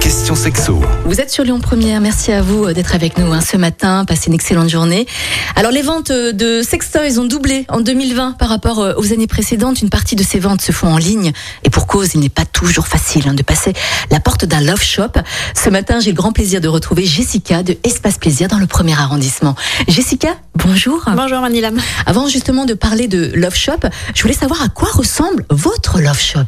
question sexo. Vous êtes sur Lyon Première. Merci à vous euh, d'être avec nous hein, ce matin. Passez une excellente journée. Alors, les ventes euh, de sextoys ont doublé en 2020 par rapport euh, aux années précédentes. Une partie de ces ventes se font en ligne. Et pour cause, il n'est pas toujours facile hein, de passer la porte d'un love shop. Ce matin, j'ai le grand plaisir de retrouver Jessica de Espace Plaisir dans le premier arrondissement. Jessica, bonjour. Bonjour Manilam. Avant justement de parler de love shop, je voulais savoir à quoi ressemble votre love shop.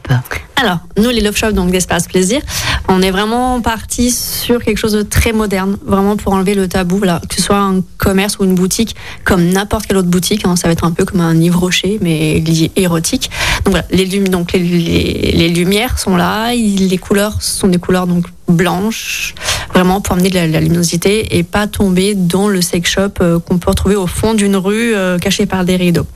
Alors, nous les Love Shops, donc d'Espace Plaisir, on est vraiment parti sur quelque chose de très moderne, vraiment pour enlever le tabou, voilà, que ce soit un commerce ou une boutique, comme n'importe quelle autre boutique, hein, ça va être un peu comme un Yves Rocher, mais lié érotique. Donc voilà, les, donc les, les- les lumières sont là, les couleurs sont des couleurs donc blanches, vraiment pour amener de la, la luminosité et pas tomber dans le sex shop euh, qu'on peut retrouver au fond d'une rue euh, caché par des rideaux.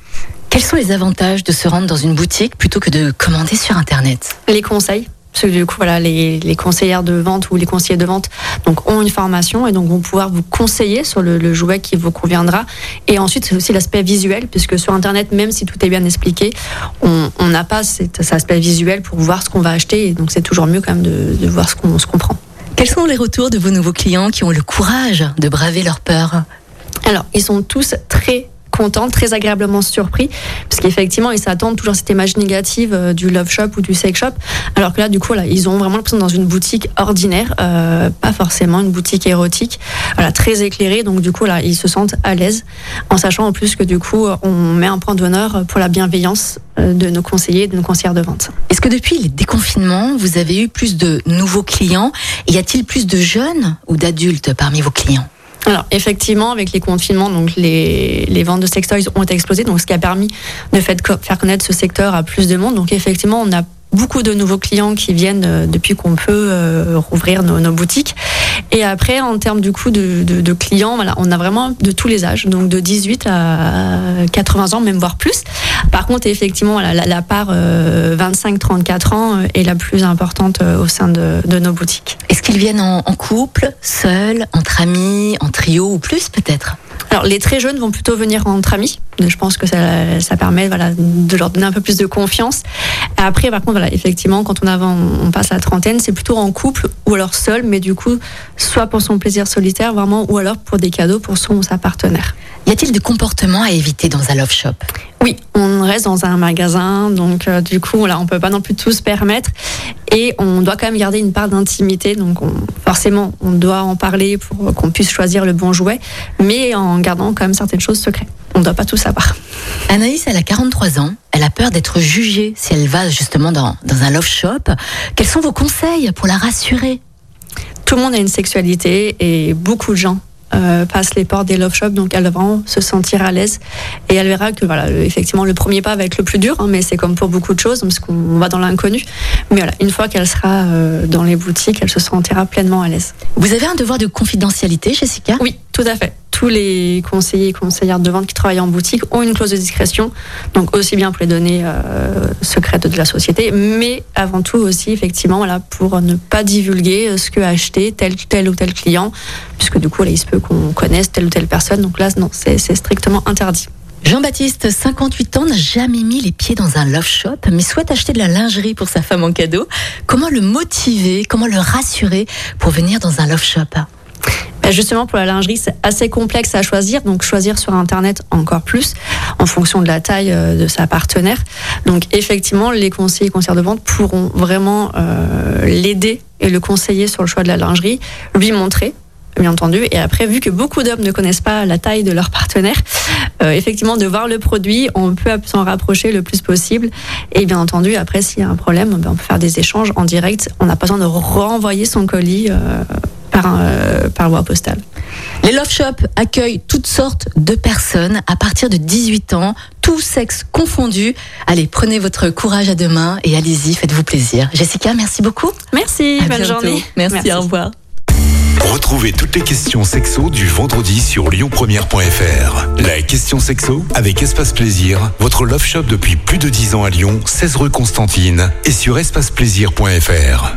Quels sont les avantages de se rendre dans une boutique plutôt que de commander sur Internet? Les conseils? Parce que du coup, voilà, les, les conseillères de vente ou les conseillers de vente donc, ont une formation et donc vont pouvoir vous conseiller sur le, le jouet qui vous conviendra. Et ensuite, c'est aussi l'aspect visuel, puisque sur Internet, même si tout est bien expliqué, on n'a pas cet, cet aspect visuel pour voir ce qu'on va acheter. Et donc, c'est toujours mieux quand même de, de voir ce qu'on qu'on prend. Quels sont les retours de vos nouveaux clients qui ont le courage de braver leur peur? Alors, ils sont tous très contents, très agréablement surpris, parce qu'effectivement, ils s'attendent toujours à cette image négative euh, du love shop ou du sex shop, alors que là, du coup, là, ils ont vraiment l'impression dans une boutique ordinaire, euh, pas forcément une boutique érotique, voilà, très éclairée, donc du coup, là, ils se sentent à l'aise, en sachant en plus que du coup, on met un point d'honneur pour la bienveillance euh, de nos conseillers, et de nos conseillères de vente. Est-ce que depuis les déconfinements, vous avez eu plus de nouveaux clients? Y a-t-il plus de jeunes ou d'adultes parmi vos clients? Alors effectivement, avec les confinements, donc les, les ventes de sextoys ont explosé, donc ce qui a permis de faire connaître ce secteur à plus de monde. Donc effectivement, on a beaucoup de nouveaux clients qui viennent euh, depuis qu'on peut euh, rouvrir nos boutiques. Et après, en termes du coup de, de- de clients, voilà, on a vraiment de tous les âges, donc de 18 à 80 ans, même voire plus. Par contre, effectivement, voilà, la, la part euh, 25-34 ans euh, est la plus importante euh, au sein de, de nos boutiques. Est-ce qu'ils viennent en, en couple, seuls, entre amis, en trio ou plus peut-être? Alors, les très jeunes vont plutôt venir entre amis. Je pense que ça, ça permet voilà, de leur donner un peu plus de confiance. Après, par contre, voilà, effectivement, quand on, on passe la trentaine, c'est plutôt en couple ou alors seul, mais du coup, soit pour son plaisir solitaire, vraiment, ou alors pour des cadeaux pour son ou sa partenaire. Y a-t-il des comportements à éviter dans un love shop? Oui, on reste dans un magasin, donc euh, du coup, là, on peut pas non plus tout se permettre, et on doit quand même garder une part d'intimité. Donc, on- forcément, on doit en parler pour qu'on puisse choisir le bon jouet, mais en gardant quand même certaines choses secrètes. On ne doit pas tout savoir. Anaïs, elle a 43 ans. A peur d'être jugée si elle va justement dans, dans un love shop. Quels sont vos conseils pour la rassurer? Tout le monde a une sexualité et beaucoup de gens euh, passent les portes des love shops, donc elle va vraiment se sentir à l'aise et elle verra que voilà, le- effectivement, le premier pas va être le plus dur, hein, mais c'est comme pour beaucoup de choses, parce qu'on va dans l'inconnu. Mais voilà, une fois qu'elle sera euh, dans les boutiques, elle se sentira pleinement à l'aise. Vous avez un devoir de confidentialité, Jessica? Oui, tout à fait. Tous les conseillers et conseillères de vente qui travaillent en boutique ont une clause de discrétion, donc aussi bien pour les données euh, secrètes de la société, mais avant tout aussi effectivement voilà, pour ne pas divulguer euh, ce que a acheté tel, tel ou tel client, puisque du coup là, il se peut qu'on connaisse telle ou telle personne, donc là non, c'est strictement interdit. Jean-Baptiste, 58 ans, n'a jamais mis les pieds dans un love shop, mais souhaite acheter de la lingerie pour sa femme en cadeau. Comment le motiver, comment le rassurer pour venir dans un love shop? Justement, pour la lingerie, c'est assez complexe à choisir. Donc, choisir sur Internet encore plus, en fonction de la taille euh, de sa partenaire. Donc, effectivement, les conseillers et conseillères de vente pourront vraiment euh, l'aider et le conseiller sur le choix de la lingerie, lui montrer bien entendu. Et après, vu que beaucoup d'hommes ne connaissent pas la taille de leur partenaire, euh, effectivement, de voir le produit, on peut s'en rapprocher le plus possible. Et bien entendu, après, s'il y a un problème, ben, on peut faire des échanges en direct. On n'a pas besoin de renvoyer son colis par, euh, par voie postale. Les love shops accueillent toutes sortes de personnes à partir de 18 ans, tous sexes confondus. Allez, prenez votre courage à deux mains et allez-y, faites-vous plaisir. Jessica, merci beaucoup. Merci, À bonne bientôt. journée. Merci, au revoir. Retrouvez toutes les questions sexo du vendredi sur lyonpremière.fr. La question sexo avec Espace Plaisir, votre love shop depuis plus de 10 ans à Lyon, 16 rue Constantine et sur espaceplaisir.fr.